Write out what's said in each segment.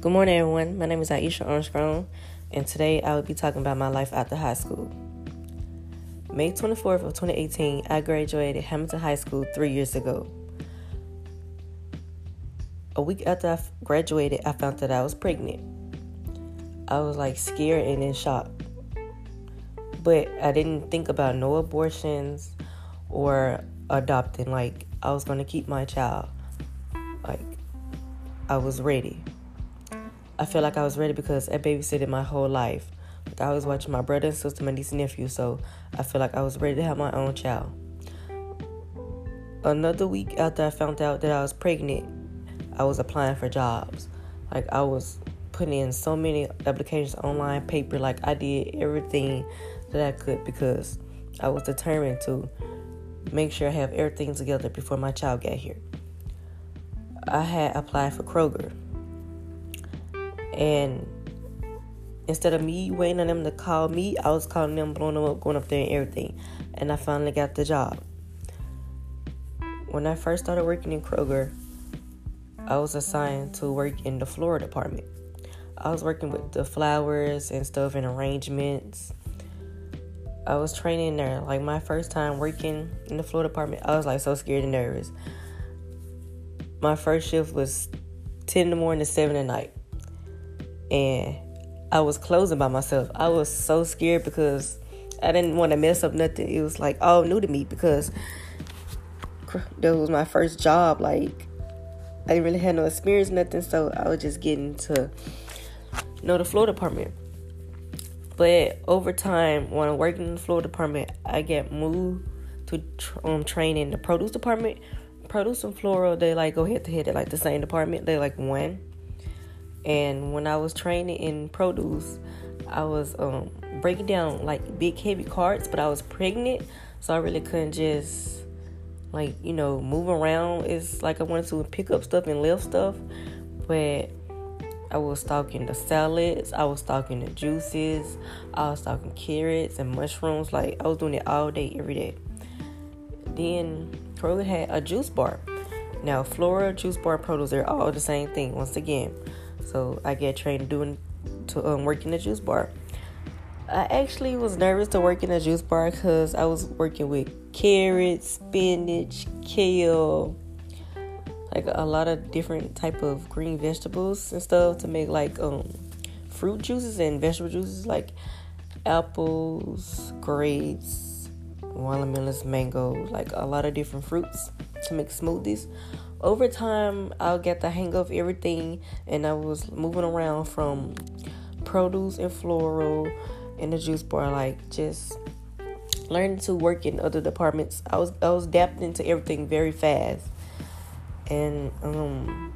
Good morning, everyone. My name is Iesha Armstrong, and today I will be talking about my life after high school. May 24th of 2018, I graduated Hamilton High School three years ago. A week after I graduated, I found that I was pregnant. I was like scared and in shock. But I didn't think about no abortions or adopting. Like, I was going to keep my child. Like, I was ready. I feel like I was ready because I babysitted my whole life. Like I was watching my brother and sister, my niece and nephew, so I feel like I was ready to have my own child. Another week after I found out that I was pregnant, I was applying for jobs. Like I was putting in so many applications online, paper, like I did everything that I could because I was determined to make sure I have everything together before my child got here. I had applied for Kroger and instead of me waiting on them to call me, I was calling them, blowing them up, going up there and everything. And I finally got the job. When I first started working in Kroger, I was assigned to work in the floral department. I was working with the flowers and stuff and arrangements. I was training there. Like my first time working in the floral department, I was like so scared and nervous. My first shift was 10 in the morning to 7 at night and I was closing by myself. I was so scared because I didn't want to mess up nothing. It was like all new to me because that was my first job. Like I didn't really have no experience, nothing. So I was just getting to know the floor department. But over time, when I'm working in the floor department, I get moved to um, train in the produce department. Produce and floral, they like go head to head. They're like the same department. They like one. And when I was training in produce, I was um, breaking down like big heavy carts, but I was pregnant, so I really couldn't just like you know move around. It's like I wanted to pick up stuff and lift stuff, but I was stocking the salads, I was stocking the juices, I was stocking carrots and mushrooms. Like I was doing it all day, every day. Then Kroger had a juice bar. Now, Flora, juice bar, produce, they're all the same thing. Once again, so I get trained doing to um, work in the juice bar. I actually was nervous to work in a juice bar because I was working with carrots, spinach, kale, like a lot of different type of green vegetables and stuff to make like um fruit juices and vegetable juices like apples, grapes, watermelons, mangoes, like a lot of different fruits to make smoothies over time I'll get the hang of everything and I was moving around from produce and floral and the juice bar like just learning to work in other departments. I was I was adapting into everything very fast. And um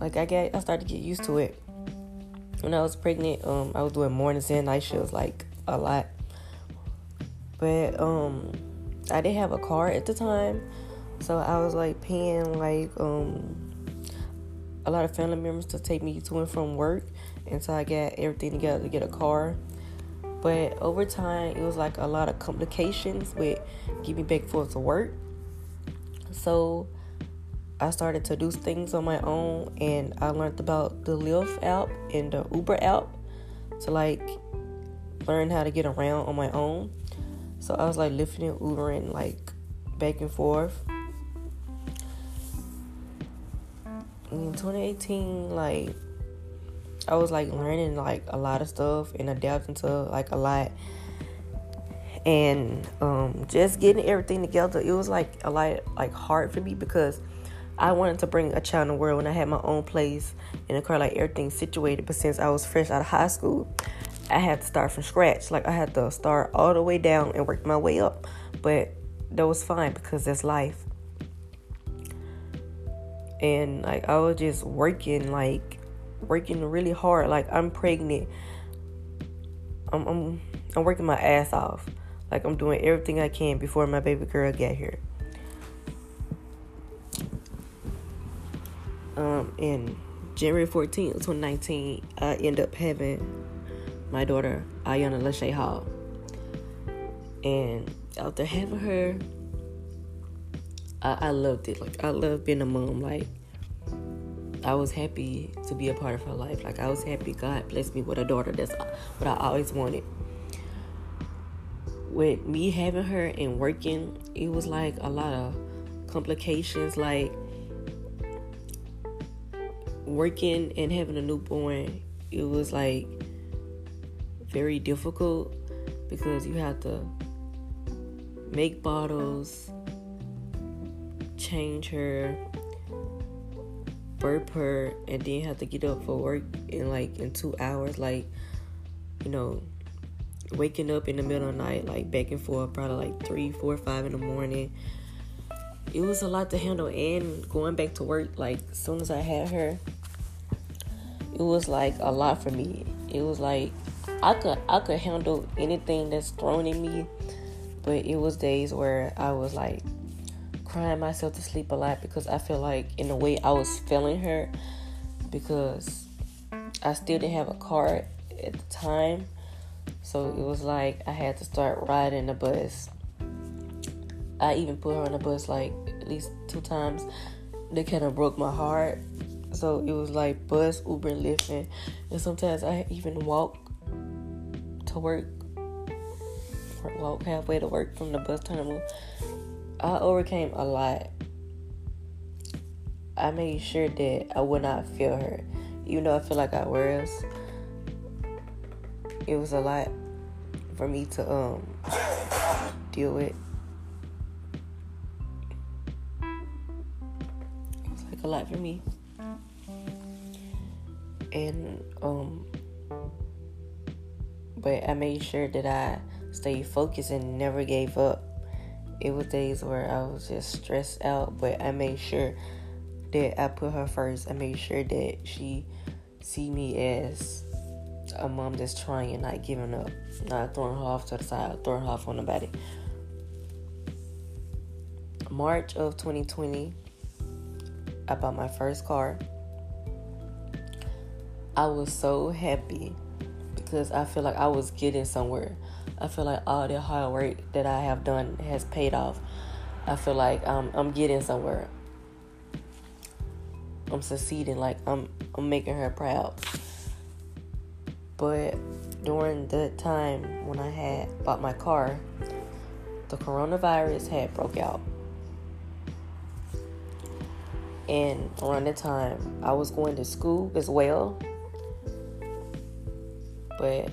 like I get I started to get used to it. When I was pregnant, um I was doing mornings and night shifts like a lot. But um I didn't have a car at the time so I was like paying like um a lot of family members to take me to and from work until I got everything together to get a car. But over time, it was like a lot of complications with getting back forth to work. So I started to do things on my own, and I learned about the Lyft app and the Uber app to like learn how to get around on my own. So I was like lifting and Ubering like back and forth in 2018, like I was like learning like a lot of stuff and adapting to like a lot. And um, just getting everything together it was like a lot like hard for me because I wanted to bring a child in the world when I had my own place in a car like everything situated. But since I was fresh out of high school I had to start from scratch. Like I had to start all the way down and work my way up. But that was fine because that's life and like I was just working like working really hard. Like I'm pregnant. I'm I'm, I'm working my ass off. Like I'm doing everything I can before my baby girl get here. Um in January 14th 2019 I end up having my daughter Ayana Lachey Hall. And after having her I, I loved it. Like I love being a mom. Like I was happy to be a part of her life. Like I was happy God blessed me with a daughter. That's what I always wanted. With me having her and working, it was like a lot of complications. Like working and having a newborn, it was like very difficult because you have to make bottles, change her, burp her, and then have to get up for work in like in two hours. Like, you know, waking up in the middle of the night, like back and forth, probably like three, four, five in the morning. It was a lot to handle, and going back to work, like as soon as I had her, it was like a lot for me. It was like I could I could handle anything that's thrown at me, but it was days where I was like crying myself to sleep a lot because I feel like in a way I was feeling her because I still didn't have a car at the time. So it was like I had to start riding the bus. I even put her on the bus like at least two times. They kind of broke my heart. So it was like bus, Uber, and Lyft. And sometimes I even walk to work, walk halfway to work from the bus terminal. I overcame a lot. I made sure that I would not feel hurt. even though I feel like I was. It was a lot for me to um deal with. It was like a lot for me, and um but I made sure that I stayed focused and never gave up. It was days where I was just stressed out, but I made sure that I put her first. I made sure that she see me as a mom that's trying, and not giving up, not throwing her off to the side, throwing her off on nobody. March of 2020, I bought my first car. I was so happy because I feel like I was getting somewhere. I feel like all the hard work that I have done has paid off. I feel like um, I'm getting somewhere. I'm succeeding. Like I'm, I'm making her proud. But during the time when I had bought my car, the coronavirus had broke out. And around that time, I was going to school as well but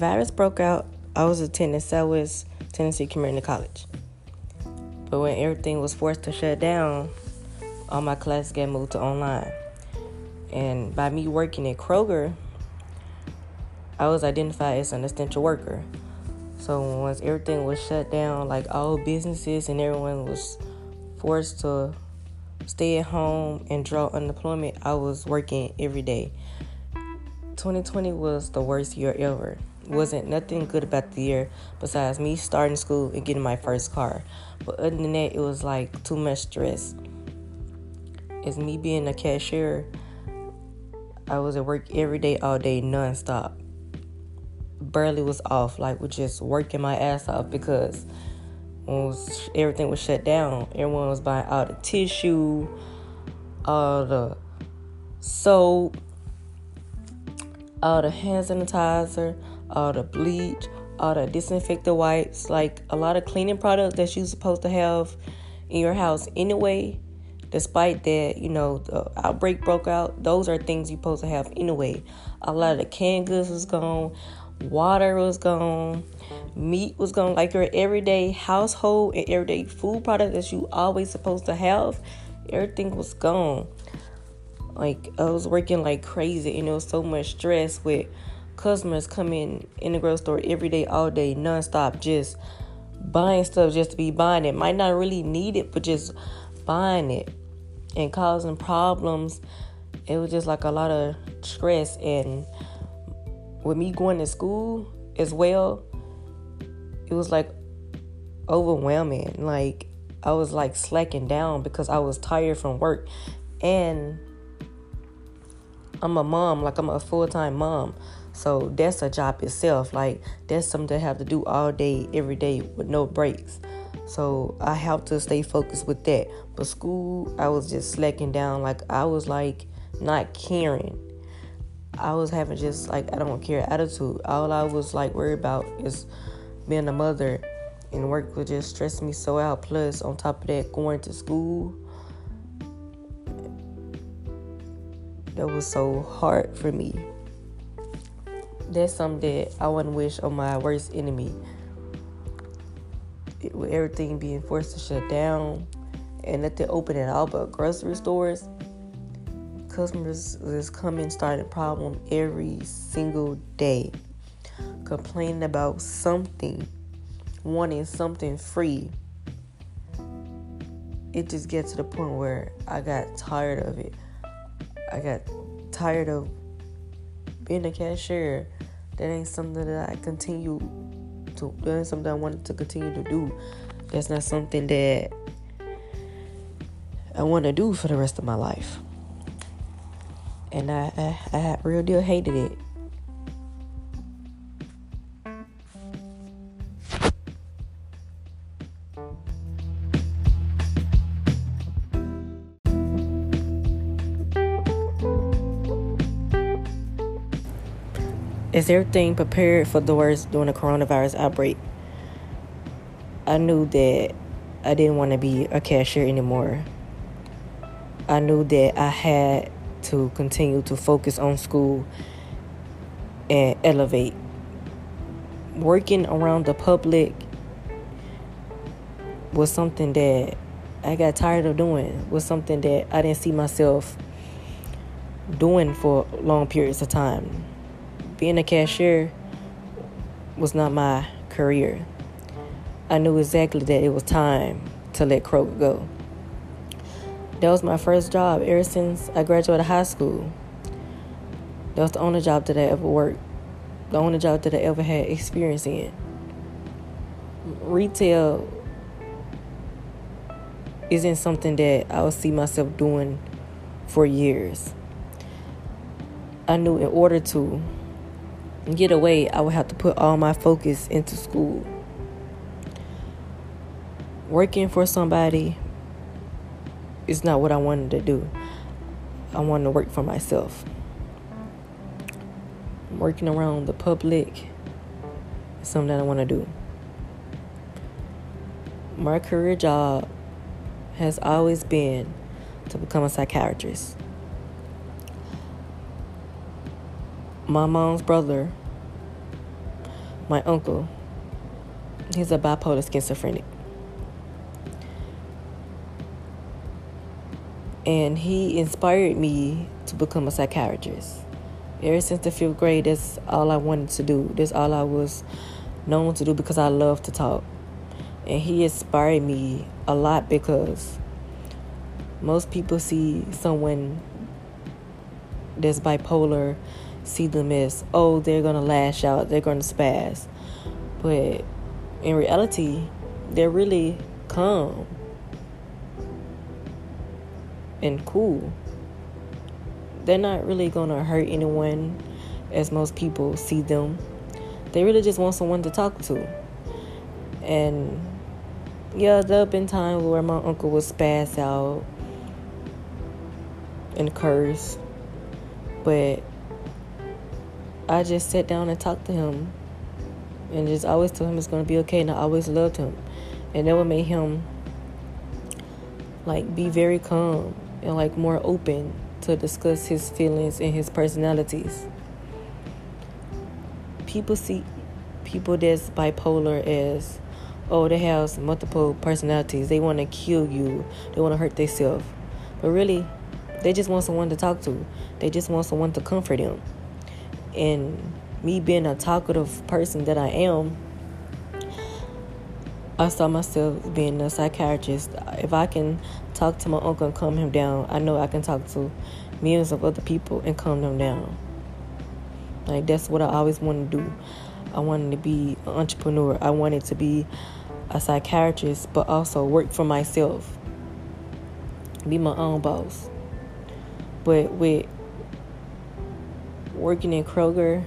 virus broke out, I was attending Southwest Tennessee Community College. But when everything was forced to shut down, all my classes got moved to online. And by me working at Kroger, I was identified as an essential worker. So once everything was shut down, like all businesses and everyone was forced to stay at home and draw unemployment, I was working every day. 2020 was the worst year ever. Wasn't nothing good about the year besides me starting school and getting my first car. But other than that, it was like too much stress. As me being a cashier, I was at work every day, all day, nonstop. Barely was off, like was just working my ass off because was, everything was shut down, everyone was buying all the tissue, all the soap, all the hand sanitizer, all the bleach, all the disinfectant wipes, like a lot of cleaning products that you're supposed to have in your house anyway despite that, you know, the outbreak broke out, those are things you're supposed to have anyway. A lot of the canned goods was gone, water was gone, meat was gone, like your everyday household and everyday food product that you always supposed to have, everything was gone. Like I was working like crazy and it was so much stress with customers coming in the grocery store every day, all day, nonstop, just buying stuff just to be buying it. Might not really need it, but just buying it and causing problems. It was just like a lot of stress. And with me going to school as well, it was like overwhelming. Like I was like slacking down because I was tired from work and I'm a mom, like I'm a full-time mom. So that's a job itself. Like that's something I have to do all day, every day with no breaks. So I have to stay focused with that. But school, I was just slacking down. Like I was like not caring. I was having just like I don't care attitude. All I was like worried about is being a mother and work would just stress me so out. Plus on top of that going to school. That was so hard for me. That's something that I wouldn't wish on my worst enemy. It, with everything being forced to shut down and nothing open at all but grocery stores customers is coming starting problem every single day complaining about something wanting something free it just gets to the point where i got tired of it i got tired of being a cashier that ain't something that i continue to that ain't something i wanted to continue to do that's not something that i want to do for the rest of my life and I, I, I real deal hated it. Is everything prepared for the worst during the coronavirus outbreak? I knew that I didn't want to be a cashier anymore. I knew that I had to continue to focus on school and elevate. Working around the public was something that I got tired of doing, was something that I didn't see myself doing for long periods of time. Being a cashier was not my career. I knew exactly that it was time to let Kroger go. That was my first job ever since I graduated high school. That was the only job that I ever worked, the only job that I ever had experience in. Retail isn't something that I would see myself doing for years. I knew in order to get away, I would have to put all my focus into school. Working for somebody is not what I wanted to do. I wanted to work for myself. Working around the public is something that I want to do. My career job has always been to become a psychiatrist. My mom's brother, my uncle, he's a bipolar schizophrenic. and he inspired me to become a psychiatrist. Ever since the fifth grade, that's all I wanted to do. That's all I was known to do because I love to talk. And he inspired me a lot because most people see someone that's bipolar, see them as, oh, they're going to lash out, they're going to spaz. But in reality, they're really calm and cool. They're not really gonna hurt anyone as most people see them. They really just want someone to talk to. And yeah, there have been times where my uncle would spaz out and curse. But I just sat down and talked to him and just always told him it's gonna be okay and I always loved him. And that would make him like be very calm and like more open to discuss his feelings and his personalities. People see people that's bipolar as oh they have multiple personalities. They want to kill you. They want to hurt themselves. But really, they just want someone to talk to. They just want someone to comfort them. And me being a talkative person that I am, I saw myself being a psychiatrist. If I can talk to my uncle and calm him down, I know I can talk to millions of other people and calm them down. Like that's what I always wanted to do. I wanted to be an entrepreneur. I wanted to be a psychiatrist, but also work for myself, be my own boss. But with working in Kroger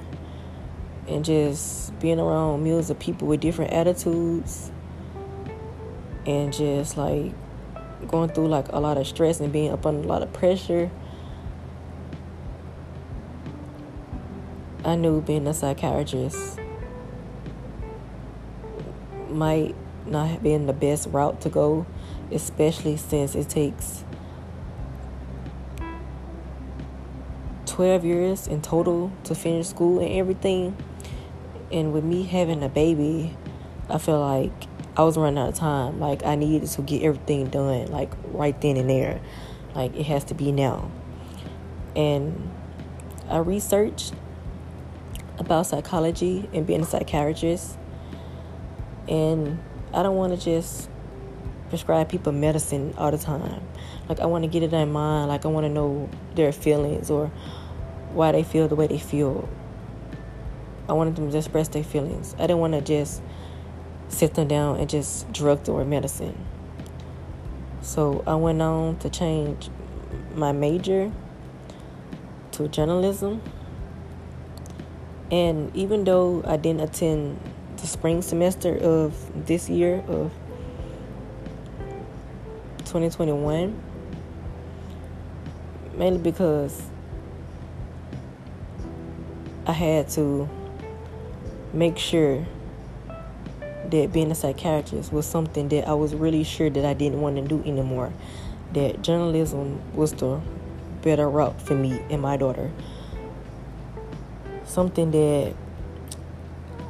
and just being around millions of people with different attitudes and just like going through like a lot of stress and being up under a lot of pressure. I knew being a psychiatrist might not have been the best route to go, especially since it takes 12 years in total to finish school and everything. And with me having a baby, I feel like I was running out of time. Like I needed to get everything done, like right then and there. Like it has to be now. And I researched about psychology and being a psychiatrist. And I don't want to just prescribe people medicine all the time. Like I want to get it in mind. Like I want to know their feelings or why they feel the way they feel. I wanted them to express their feelings. I didn't want to just sit them down and just drug them with medicine. So I went on to change my major to journalism and even though I didn't attend the spring semester of this year of 2021, mainly because I had to make sure that being a psychiatrist was something that I was really sure that I didn't want to do anymore. That journalism was the better route for me and my daughter something that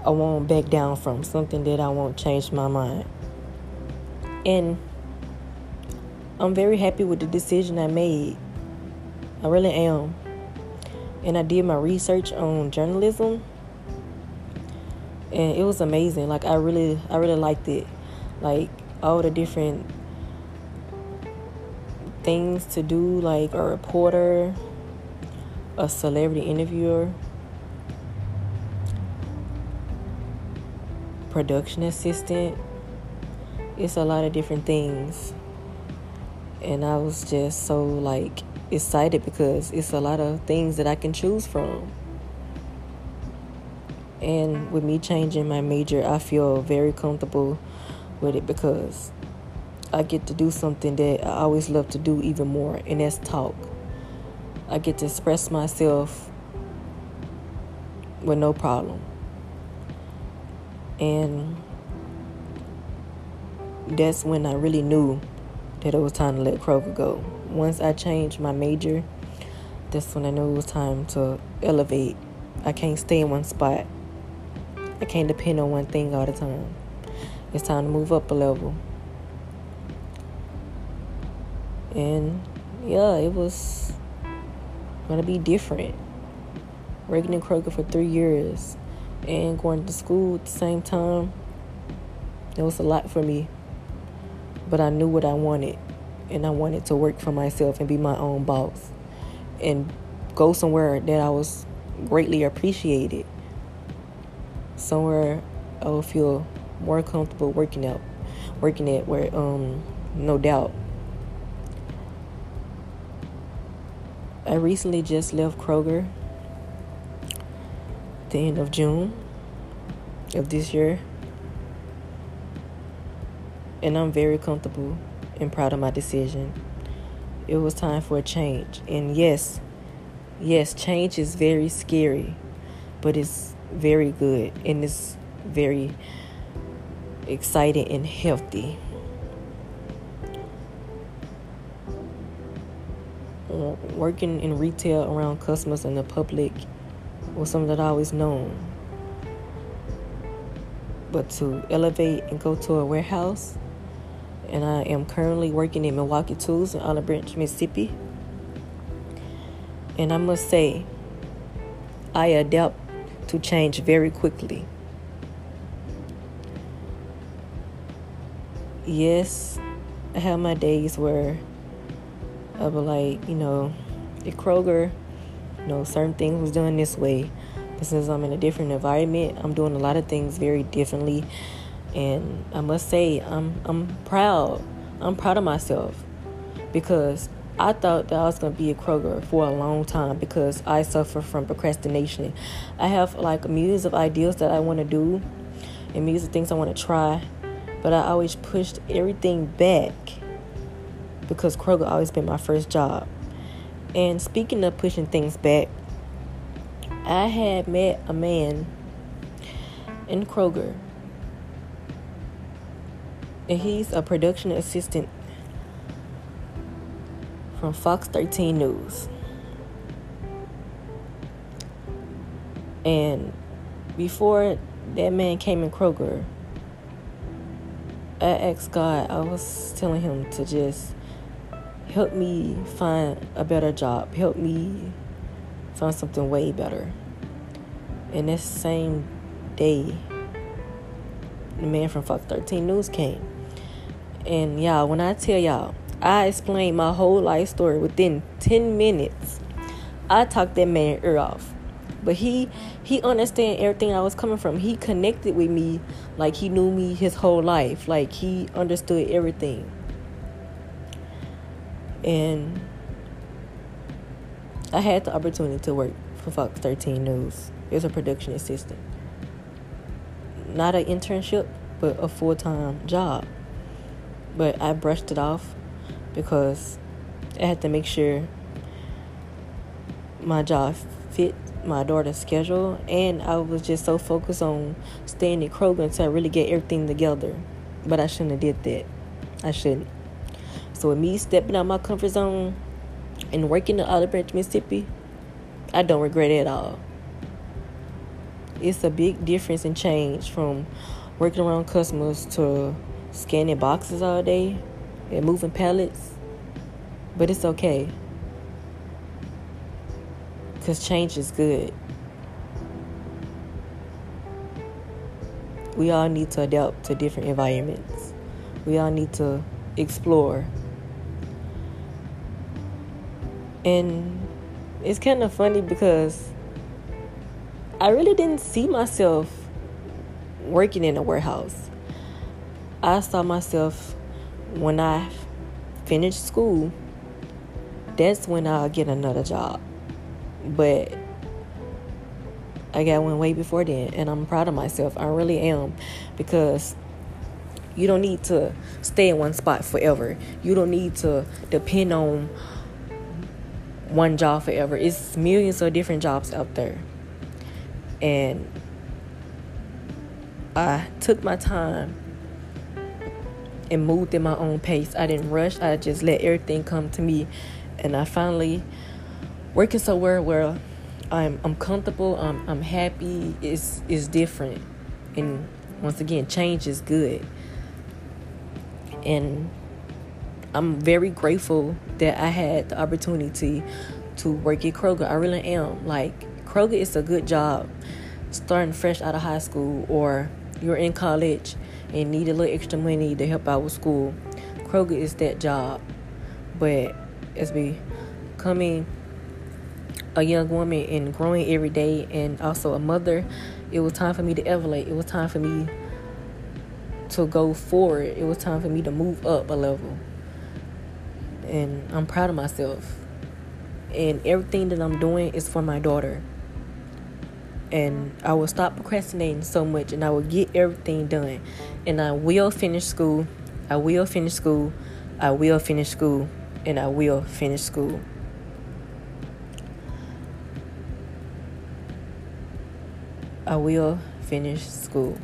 I won't back down from, something that I won't change my mind. And I'm very happy with the decision I made. I really am. And I did my research on journalism. And it was amazing. Like I really I really liked it. Like all the different things to do like a reporter, a celebrity interviewer, production assistant. It's a lot of different things. And I was just so like excited because it's a lot of things that I can choose from. And with me changing my major, I feel very comfortable with it because I get to do something that I always love to do even more, and that's talk. I get to express myself with no problem. And that's when I really knew that it was time to let Kroger go. Once I changed my major, that's when I knew it was time to elevate. I can't stay in one spot. I can't depend on one thing all the time. It's time to move up a level. And yeah, it was gonna be different. Working in Kroger for three years, and going to school at the same time. It was a lot for me. But I knew what I wanted. And I wanted to work for myself and be my own boss. And go somewhere that I was greatly appreciated. Somewhere I would feel more comfortable working out working at where um no doubt. I recently just left Kroger the end of June of this year. And I'm very comfortable and proud of my decision. It was time for a change. And yes, yes, change is very scary, but it's very good and it's very exciting and healthy. Uh, working in retail around customers and the public was something that I always known. But to elevate and go to a warehouse, and I am currently working in Milwaukee Tools in Olive Branch, Mississippi. And I must say, I adapt to change very quickly. Yes, I have my days where I be like, you know, at Kroger, you know, certain things was done this way. But since I'm in a different environment, I'm doing a lot of things very differently. And I must say, I'm I'm proud. I'm proud of myself because I thought that I was gonna be a Kroger for a long time because I suffer from procrastination. I have like millions of ideas that I want to do and millions of things I want to try, but I always pushed everything back because Kroger always been my first job. And speaking of pushing things back, I had met a man in Kroger, and he's a production assistant from Fox 13 News. And before that man came in Kroger, I asked God, I was telling him to just help me find a better job, help me find something way better. And that same day, the man from Fox 13 News came. And y'all, when I tell y'all, I explained my whole life story within 10 minutes. I talked that man ear off. But he he understand everything I was coming from. He connected with me like he knew me his whole life. Like he understood everything. And I had the opportunity to work for Fox 13 News as a production assistant. Not an internship, but a full time job. But I brushed it off because I had to make sure my job fit my daughter's schedule and I was just so focused on staying at Kroger until I really get everything together. But I shouldn't have did that. I shouldn't. So with me stepping out of my comfort zone and working in Olive Branch, Mississippi, I don't regret it at all. It's a big difference in change from working around customers to scanning boxes all day and moving pallets. But it's okay. Because change is good. We all need to adapt to different environments. We all need to explore. And it's kind of funny because I really didn't see myself working in a warehouse. I saw myself when I finished school, that's when I'll get another job. But I got one way before then, and I'm proud of myself. I really am because you don't need to stay in one spot forever. You don't need to depend on one job forever. It's millions of different jobs out there. And I took my time and moved at my own pace. I didn't rush. I just let everything come to me. And I finally working somewhere where I'm I'm comfortable, I'm I'm happy, is is different. And once again, change is good. And I'm very grateful that I had the opportunity to work at Kroger. I really am. Like Kroger is a good job starting fresh out of high school or you're in college and need a little extra money to help out with school. Kroger is that job. But as becoming a young woman and growing every day and also a mother, it was time for me to elevate. It was time for me to go forward. It was time for me to move up a level. And I'm proud of myself. And everything that I'm doing is for my daughter. And I will stop procrastinating so much and I will get everything done. And I will finish school. I will finish school. I will finish school. And I will finish school. I will finish school.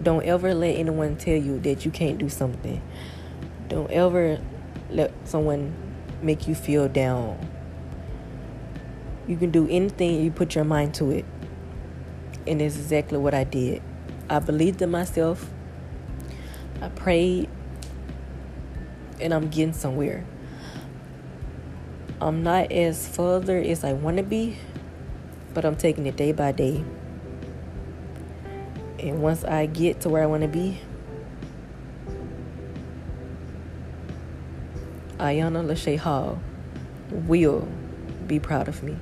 Don't ever let anyone tell you that you can't do something. Don't ever let someone make you feel down. You can do anything you put your mind to it. And it's exactly what I did. I believed in myself. I prayed. And I'm getting somewhere. I'm not as further as I want to be, but I'm taking it day by day. And once I get to where I want to be, Ayana Lachey Hall will be proud of me.